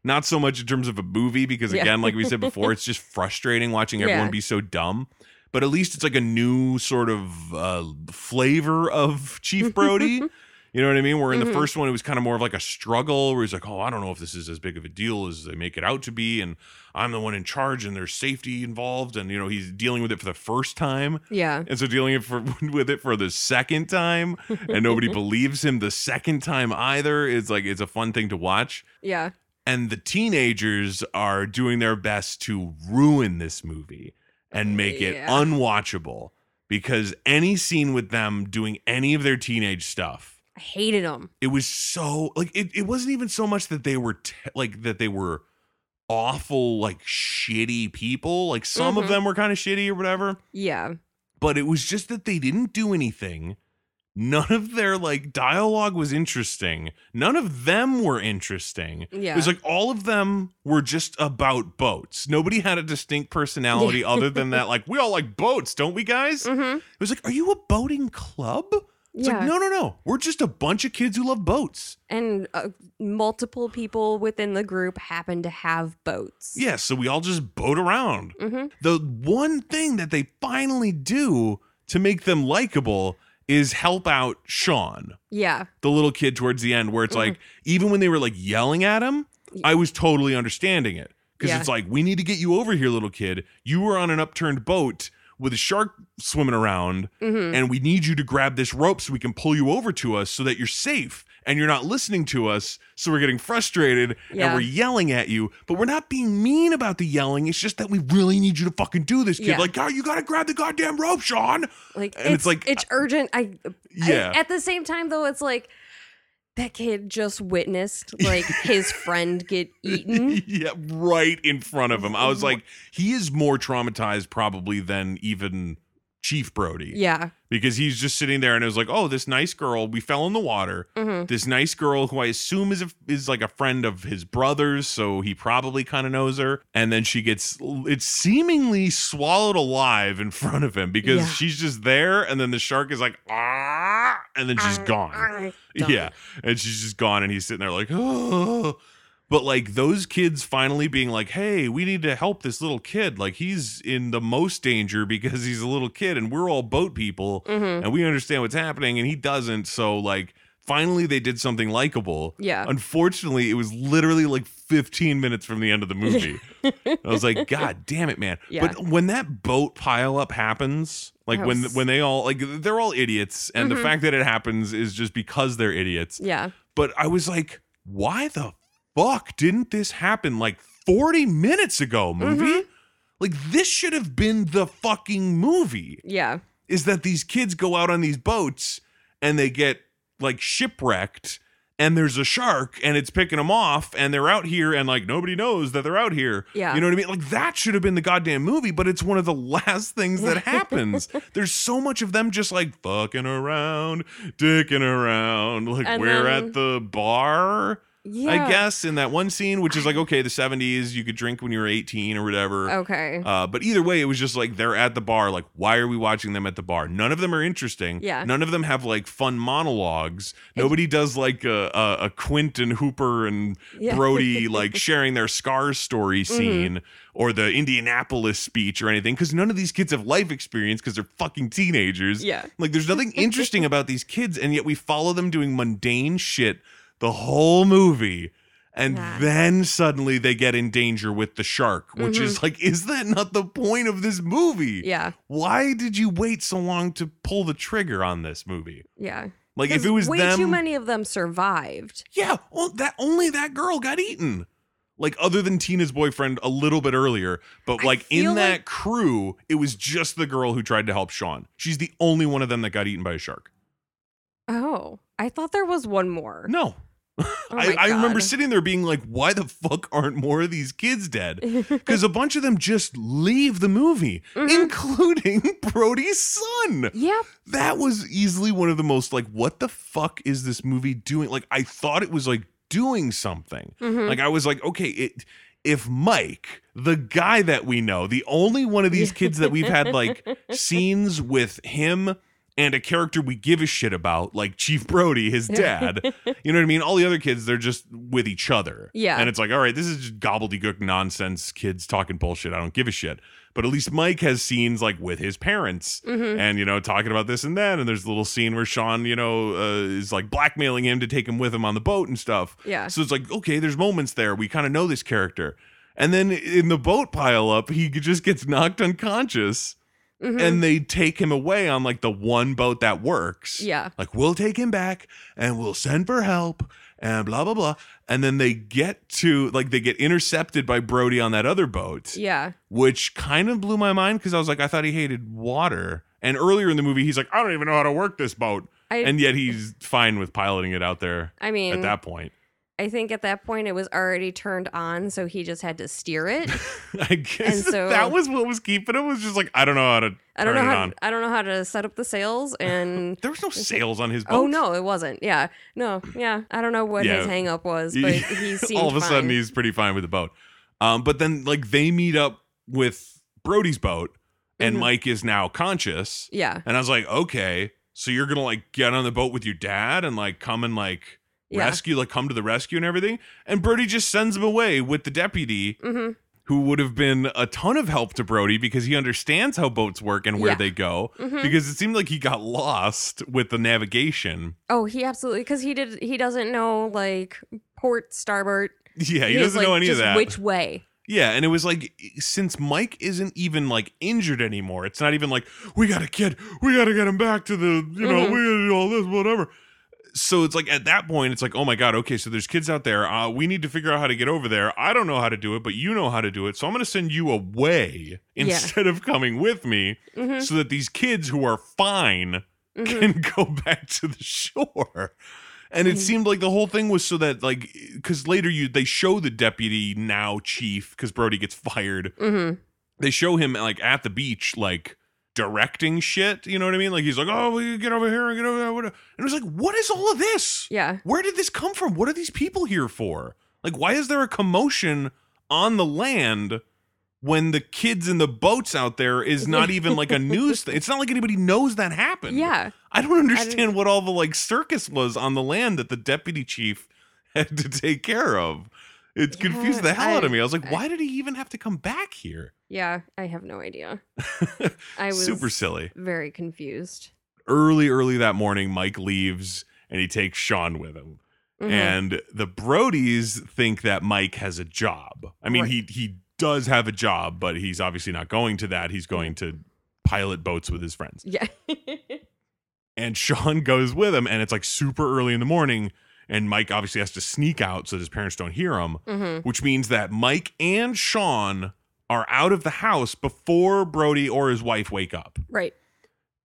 Not so much in terms of a movie, because Yeah. again, like we said before, it's just frustrating watching everyone Yeah. be so dumb. But at least it's like a new sort of uh, flavor of Chief Brody. You know what I mean? Where in the Mhm. first one, it was kind of more of like a struggle where he's like, oh, I don't know if this is as big of a deal as they make it out to be. And I'm the one in charge and there's safety involved. And, you know, he's dealing with it for the first time. Yeah. And so dealing it for, with it for the second time and nobody believes him the second time either is like, it's a fun thing to watch. Yeah. And the teenagers are doing their best to ruin this movie and make it Yeah. unwatchable because any scene with them doing any of their teenage stuff I hated them. it was so like it, it wasn't even so much that they were te- like that they were awful like shitty people like some of Mhm. them were kind of shitty or whatever Yeah. but it was just that they didn't do anything none of their like dialogue was interesting none of them were interesting Yeah. it was like all of them were just about boats nobody had a distinct personality other than that like we all like boats don't we guys mm-hmm. it was like are you a boating club it's Yeah. like no no no we're just a bunch of kids who love boats and uh, multiple people within the group happen to have boats. Yeah, so we all just boat around. Mm-hmm. The one thing that they finally do to make them likable is help out Sean, Yeah. the little kid towards the end, where it's Mhm. like, even when they were like yelling at him, I was totally understanding it. Because Yeah. it's like, we need to get you over here, little kid. You were on an upturned boat with a shark swimming around, Mm-hmm. and we need you to grab this rope so we can pull you over to us so that you're safe and you're not listening to us. So we're getting frustrated Yeah. and we're yelling at you, but we're not being mean about the yelling. It's just that we really need you to fucking do this, kid. Yeah. Like, oh, you got to grab the goddamn rope, Sean. Like And it's, it's like- it's urgent. I, Yeah. I- at the same time though, it's like that kid just witnessed like his friend get eaten. yeah, right in front of him. I was like, he is more traumatized probably than even Chief Brody. Yeah. Because he's just sitting there and it was like, oh, this nice girl, we fell in the water. Mm-hmm. this nice girl who I assume is a, is like a friend of his brother's, so he probably kind of knows her. And then she gets it's seemingly swallowed alive in front of him because Yeah. she's just there, and then the shark is like ah, and then she's gone. Done. Yeah, and she's just gone, and he's sitting there like oh. But like those kids finally being like, "Hey, we need to help this little kid. Like he's in the most danger because he's a little kid, and we're all boat people." Mm-hmm. and we understand what's happening and he doesn't so like finally they did something likable Yeah. unfortunately it was literally like 15 minutes from the end of the movie i was like god damn it man Yeah. but when that boat pile up happens like when when they all like they're all idiots and the Mhm. fact that it happens is just because they're idiots Yeah. but i was like why the fuck didn't this happen like 40 minutes ago movie Mhm. like this should have been the fucking movie Yeah. is that these kids go out on these boats and they get like shipwrecked and there's a shark and it's picking them off and they're out here and like nobody knows that they're out here. Yeah. You know what I mean? Like that should have been the goddamn movie, but it's one of the last things that happens. There's so much of them just like fucking around, dicking around. Like And we're then- at the bar. Yeah. I guess in that one scene, which is like okay, the '70s, you could drink when you were 18 or whatever. Okay. Uh, but either way, it was just like they're at the bar. Like, why are we watching them at the bar? None of them are interesting. Yeah. None of them have like fun monologues. Nobody does like a, a, a Quint and Hooper and Yeah. Brody like sharing their scars story scene or the Indianapolis speech or anything because none of these kids have life experience because they're fucking teenagers. Yeah. Like, there's nothing interesting about these kids, and yet we follow them doing mundane shit the whole movie. And Yeah. then suddenly they get in danger with the shark, which Mhm. is like, is that not the point of this movie? Yeah. Why did you wait so long to pull the trigger on this movie? Yeah. Like, if it was way them, too many of them survived. yeah, well, that only that girl got eaten. Like other than Tina's boyfriend a little bit earlier, but like in that like- crew, it was just the girl who tried to help Sean. She's the only one of them that got eaten by a shark. Oh, I thought there was one more. No. Oh I, I remember sitting there being like, why the fuck aren't more of these kids dead? Because a bunch of them just leave the movie, Mhm. including Brody's son. Yep. That was easily one of the most like, what the fuck is this movie doing? Like, I thought it was like doing something. Mhm. Like, I was like, okay, it. If Mike, the guy that we know, the only one of these kids that we've had like scenes with him and a character we give a shit about, like Chief Brody, his dad. you know what I mean? All the other kids, they're just with each other. Yeah. And it's like, all right, this is just gobbledygook nonsense, kids talking bullshit. I don't give a shit. but at least Mike has scenes like with his parents Mhm. and you know talking about this and that and there's a little scene where Sean you know uh, is like blackmailing him to take him with him on the boat and stuff Yeah. so it's like okay there's moments there we kind of know this character and then in the boat pile up he just gets knocked unconscious Mhm. and they take him away on like the one boat that works yeah. like we'll take him back and we'll send for help and blah blah blah and then they get to like they get intercepted by brody on that other boat Yeah. which kind of blew my mind because i was like i thought he hated water and earlier in the movie he's like i don't even know how to work this boat I and yet he's fine with piloting it out there I mean at that point I think at that point it was already turned on, so he just had to steer it. i guess so- that was what was keeping him was just like i don't know how to I don't know it how to, I don't know how to set up the sails and there was no sails on his boat Oh no, it wasn't. Yeah. No, yeah. I don't know what Yeah. his hang up was, but he seemed all of a sudden he's pretty fine with the boat. Um, but then like they meet up with Brody's boat, and Mhm. Mike is now conscious, Yeah. and I was like, okay, so you're gonna like get on the boat with your dad and like come and like Yeah. rescue, like come to the rescue and everything, and Brody just sends him away with the deputy. hmm Who would have been a ton of help to Brody because he understands how boats work and where Yeah. they go. hmm Because it seemed like he got lost with the navigation. Oh, he absolutely because he did. He doesn't know like port, starboard. Yeah, he, has, doesn't like, know any of just that. Which way? Yeah, and it was like since Mike isn't even like injured anymore, it's not even like we got a kid, we got to get him back to the, you know, Mhm. we got to do all this, whatever. So it's like at that point, it's like, oh my god, okay, so there's kids out there. Uh, we need to figure out how to get over there. I don't know how to do it, but you know how to do it, so I'm going to send you away Yeah. instead of coming with me, hmm so that these kids who are fine hmm can go back to the shore. And it Mhm. seemed like the whole thing was so that like because later you they show the deputy now chief because Brody gets fired. hmm They show him like at the beach like directing shit. You know what I mean? Like he's like, oh, we get over here and get over there. whatever." And it was like, what is all of this? Yeah. Where did this come from? What are these people here for? Like, why is there a commotion on the land? When the kids in the boats out there is not even like a news thing. It's not like anybody knows that happened. Yeah. I don't understand what all the like circus was on the land that the deputy chief had to take care of. It confused the Yeah, hell out of me. I was like, I- why did he even have to come back here? Yeah. I have no idea. I was Super silly. very confused. Early, early that morning, Mike leaves and he takes Sean with him. Mhm. And the Brodies think that Mike has a job. I mean, Right. he he does have a job, but he's obviously not going to that. He's going to pilot boats with his friends. yeah. and Sean goes with him, and it's like super early in the morning, and Mike obviously has to sneak out so that his parents don't hear him, hmm which means that Mike and Sean are out of the house before Brody or his wife wake up, Right.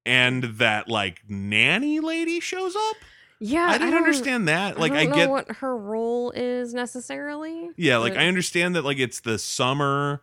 and that like nanny lady shows up. Yeah. I didn't don't- understand that. Like I, I, don't get, know what her role is necessarily. yeah, like but- I understand that like it's the summer,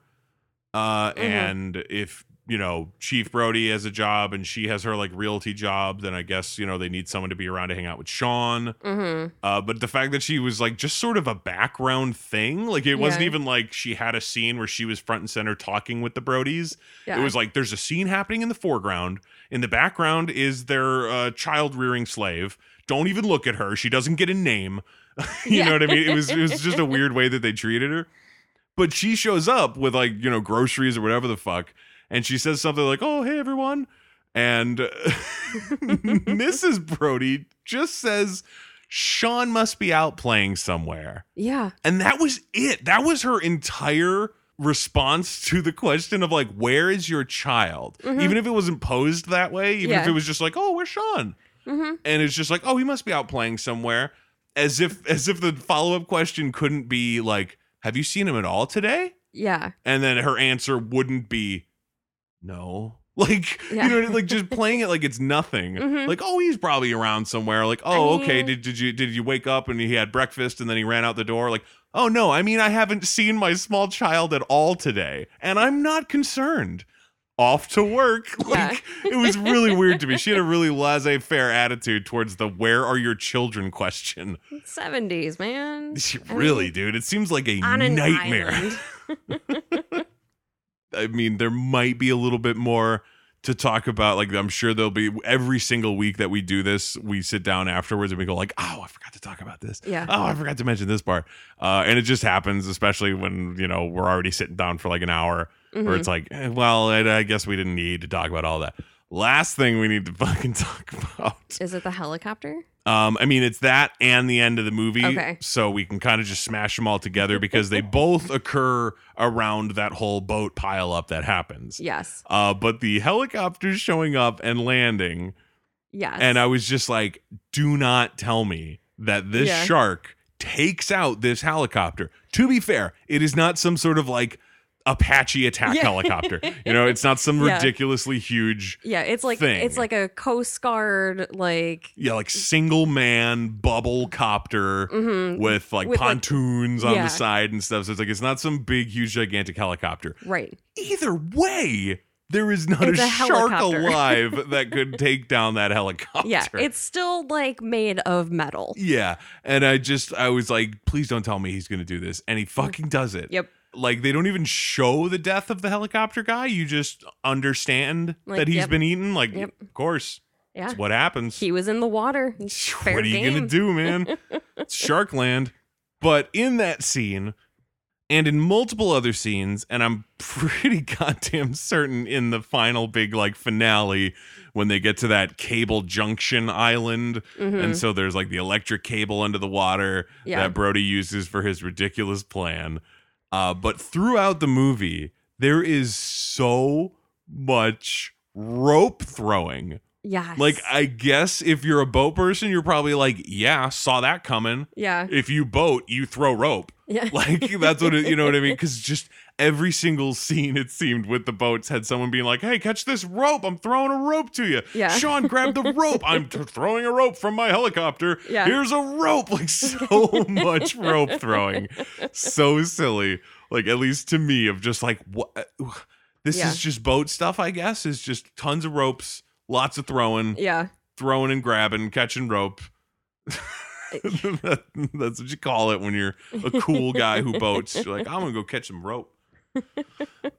uh, Mhm. and if you know Chief Brody has a job and she has her like realty job, then I guess you know they need someone to be around to hang out with Sean. hmm Uh, but the fact that she was like just sort of a background thing, like it wasn't even like she had a scene where she was front and center talking with the Brodies. Yeah. It was like there's a scene happening in the foreground. In the background is their uh, child rearing slave. Don't even look at her. She doesn't get a name. you Yeah. know what I mean? It was it was just a weird way that they treated her. But she shows up with like you know groceries or whatever the fuck, and she says something like, "Oh hey everyone," and Mrs. Brody just says. Sean must be out playing somewhere. yeah. And that was it. That was her entire response to the question of like, where is your child? Mhm. Even if it wasn't posed that way, even if it was just like, oh, where's Sean? hmm And it's just like, oh, he must be out playing somewhere. As if as if the follow-up question couldn't be like, have you seen him at all today? Yeah. And then her answer wouldn't be no. Like Yeah. you know, like just playing it like it's nothing. Mhm. Like, oh, he's probably around somewhere. Like, oh, I okay. Did did you did you wake up and he had breakfast and then he ran out the door? Like, oh no, I mean I haven't seen my small child at all today, and I'm not concerned. Off to work. Yeah. It was really weird to me. She had a really laissez-faire attitude towards the "Where are your children?" question. Seventies, man. She, really, mean, dude, it seems like a nightmare. I mean, there might be a little bit more to talk about. Like, I'm sure there'll be every single week that we do this, we sit down afterwards and we go like, "Oh, I forgot to talk about this. Yeah. Oh, I forgot to mention this part." Uh, and it just happens, especially when you know we're already sitting down for like an hour. where Mhm. it's like, eh, well, I, I guess we didn't need to talk about all that. Last thing we need to fucking talk about. Is it the helicopter? Um, I mean, it's that and the end of the movie, Okay. so we can kind of just smash them all together because they both occur around that whole boat pile up that happens. Yes. Uh, but the helicopters showing up and landing, Yes. and I was just like, do not tell me that this Yeah. shark takes out this helicopter. To be fair, it is not some sort of like Apache attack Yeah. helicopter. You know, it's not some Yeah. ridiculously huge, yeah, it's like thing. it's like a Coast Guard like yeah, like single man bubble copter mhm, with like With, like- pontoons on Yeah. the side and stuff. So it's like it's not some big, huge, gigantic helicopter. right. Either way, there is not It's a, a shark alive that could take down that helicopter. Yeah, it's still like made of metal. Yeah. And I just, I was like, please don't tell me he's going to do this. And he fucking does it. Yep. Like, they don't even show the death of the helicopter guy. You just understand Like, that he's yep. been eaten. Like, Yep. of course. Yeah. What happens. He was in the water. Fair what are you going to do, man? it's Sharkland. But in that scene, and in multiple other scenes, and I'm pretty goddamn certain in the final big like finale when they get to that cable junction island Mhm. and so there's like the electric cable under the water Yeah. that Brody uses for his ridiculous plan. Uh, but throughout the movie, there is so much rope throwing. Yeah. Like, I guess if you're a boat person, you're probably like, yeah, saw that coming. yeah. If you boat, you throw rope. Yeah. Like, that's what it, you know what I mean? Because just every single scene, it seemed, with the boats had someone being like, hey, catch this rope. I'm throwing a rope to you. Yeah. Sean, grab the rope. I'm t- throwing a rope from my helicopter. Yeah. Here's a rope. Like, so much rope throwing. So silly. Like, at least to me, of just like, what? This Yeah. is just boat stuff, I guess. Is just tons of ropes, lots of throwing, Yeah. throwing and grabbing, catching rope. That- that's what you call it when you're a cool guy who boats. You're like, I'm gonna go catch some rope.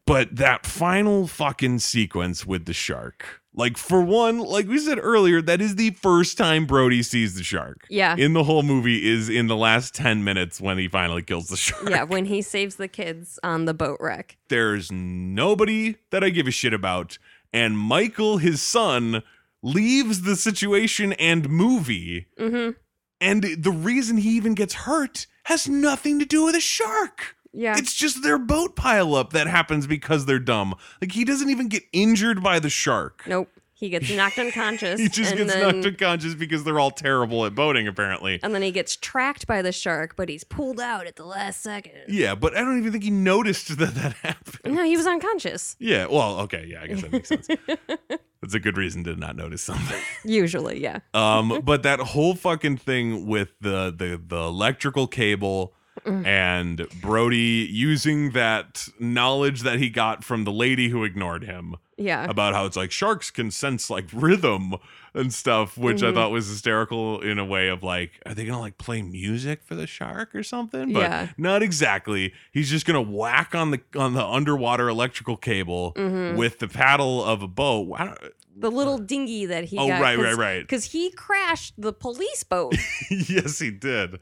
But that final fucking sequence with the shark, like for one, like we said earlier, that is the first time Brody sees the shark. Yeah. In the whole movie is in the last 10 minutes when he finally kills the shark. Yeah, when he saves the kids on the boat wreck. There's nobody that I give a shit about. And Michael, his son, leaves the situation and movie Mhm. And the reason he even gets hurt has nothing to do with a shark. Yeah. It's just their boat pileup that happens because they're dumb. Like he doesn't even get injured by the shark. nope. He gets knocked unconscious. He just gets then, knocked unconscious because they're all terrible at boating, apparently. And then he gets tracked by the shark, but he's pulled out at the last second. Yeah, but I don't even think he noticed that that happened. No, he was unconscious. Yeah, well, okay, yeah, I guess that makes sense. That's a good reason to not notice something. Usually, yeah. Um, but that whole fucking thing with the the the electrical cable Mm. and Brody using that knowledge that he got from the lady who ignored him Yeah. about how it's like sharks can sense like rhythm and stuff, which Mhm. I thought was hysterical in a way of like, are they gonna like play music for the shark or something? But Yeah. not exactly. He's just gonna whack on the on the underwater electrical cable Mhm. with the paddle of a boat. I don't- The little dinghy that he oh got. right, right, right. Because he crashed the police boat. yes, he did.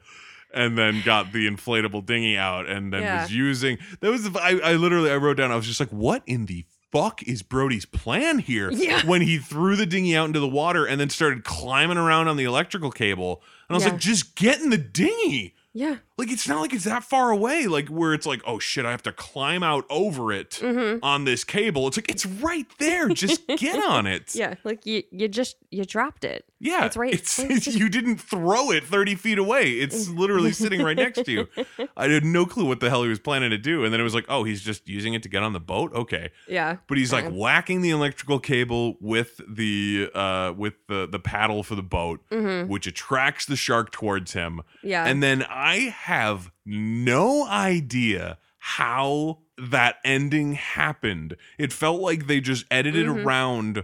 And then got the inflatable dinghy out, and then Yeah. was using. That was. I, I literally. I wrote down. I was just like, "What in the fuck is Brody's plan here?" Yeah. When he threw the dinghy out into the water and then started climbing around on the electrical cable, and I was Yeah. like, "Just get in the dinghy." yeah. Like it's not like it's that far away. Like where it's like, "Oh shit, I have to climb out over it hmm on this cable." It's like it's right there. Just get on it. Yeah. Like you, you just you dropped it. Yeah, It's right- It's, it's just- you didn't throw it thirty feet away. It's literally sitting right next to you. I had no clue what the hell he was planning to do, and then it was like, oh, he's just using it to get on the boat. Okay, Yeah. but he's like Yeah. whacking the electrical cable with the uh with the the paddle for the boat, hmm which attracts the shark towards him. Yeah. And then I have no idea how that ending happened. It felt like they just edited Mhm. around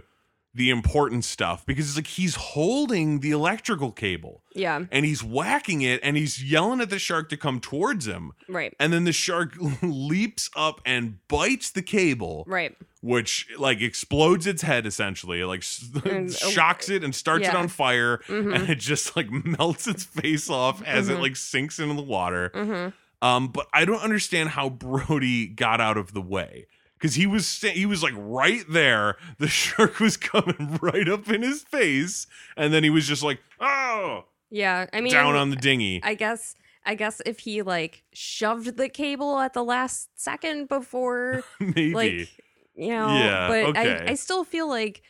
the important stuff because it's like he's holding the electrical cable yeah. and he's whacking it and he's yelling at the shark to come towards him. Right. And then the shark leaps up and bites the cable, Right. which like explodes its head essentially, like And, uh, shocks it and starts it on fire Mhm. and it just like melts its face off as it Mhm. like sinks into the water. hmm Um, but I don't understand how Brody got out of the way because he was sta- he was like right there. The shark was coming right up in his face, and then he was just like, oh, Yeah, I mean, down on the dinghy. I guess I guess if he like shoved the cable at the last second before Maybe. like you know Yeah, but okay. I, I still feel like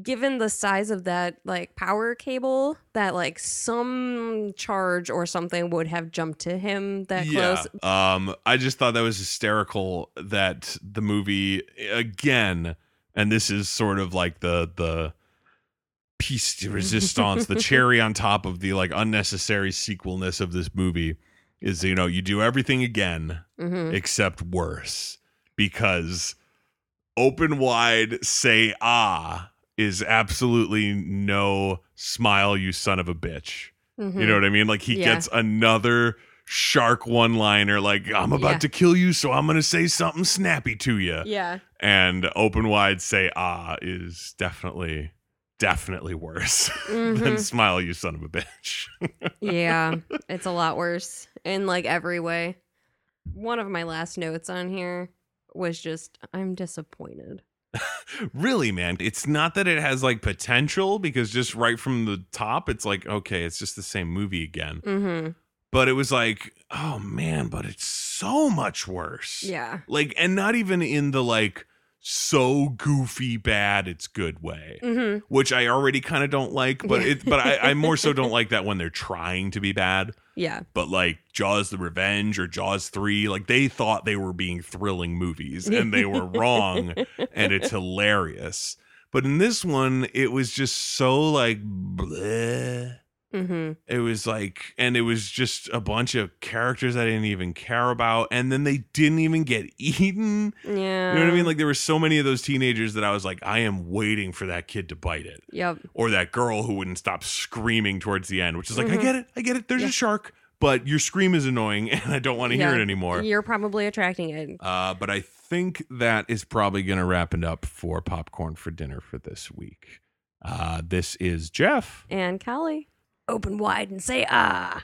given the size of that like power cable that like some charge or something would have jumped to him that close. Um, I just thought that was hysterical that the movie again, and this is sort of like the the piece de resistance, the cherry on top of the like unnecessary sequelness of this movie is you know you do everything again hmm except worse because open wide say ah is absolutely no smile you son of a bitch. You know what I mean? Like he Mm-hmm. Yeah. gets another shark one liner, like, I'm about Yeah. to kill you, so I'm going to say something snappy to you. yeah And open wide say, ah, is definitely, definitely worse than Mhm. smile, you son of a bitch. yeah it's a lot worse in like every way one of my last notes on here was just i'm disappointed really, man. It's not that it has like potential because just right from the top, it's like, okay, it's just the same movie again. mm-hmm But it was like, oh man, but it's so much worse. yeah like and not even in the like so goofy bad it's good way mm-hmm. which i already kind of don't like but it but I, I more so don't like that when they're trying to be bad. Yeah. But like jaws the revenge or jaws 3 like they thought they were being thrilling movies and they were wrong and it's hilarious. But in this one it was just so like bleh. Mm-hmm It was like, and it was just a bunch of characters I didn't even care about. And then they didn't even get eaten. yeah You know what I mean? Like, there were so many of those teenagers that I was like, I am waiting for that kid to bite it. yep Or that girl who wouldn't stop screaming towards the end, which is like, I Mhm. get it. I get it. There's Yeah. a shark, but your scream is annoying and I don't want to hear it anymore. You're probably attracting it. Uh, but I think that is probably going to wrap it up for Popcorn for Dinner for this week. Uh, this is Jeff. And Callie, open wide and say ah.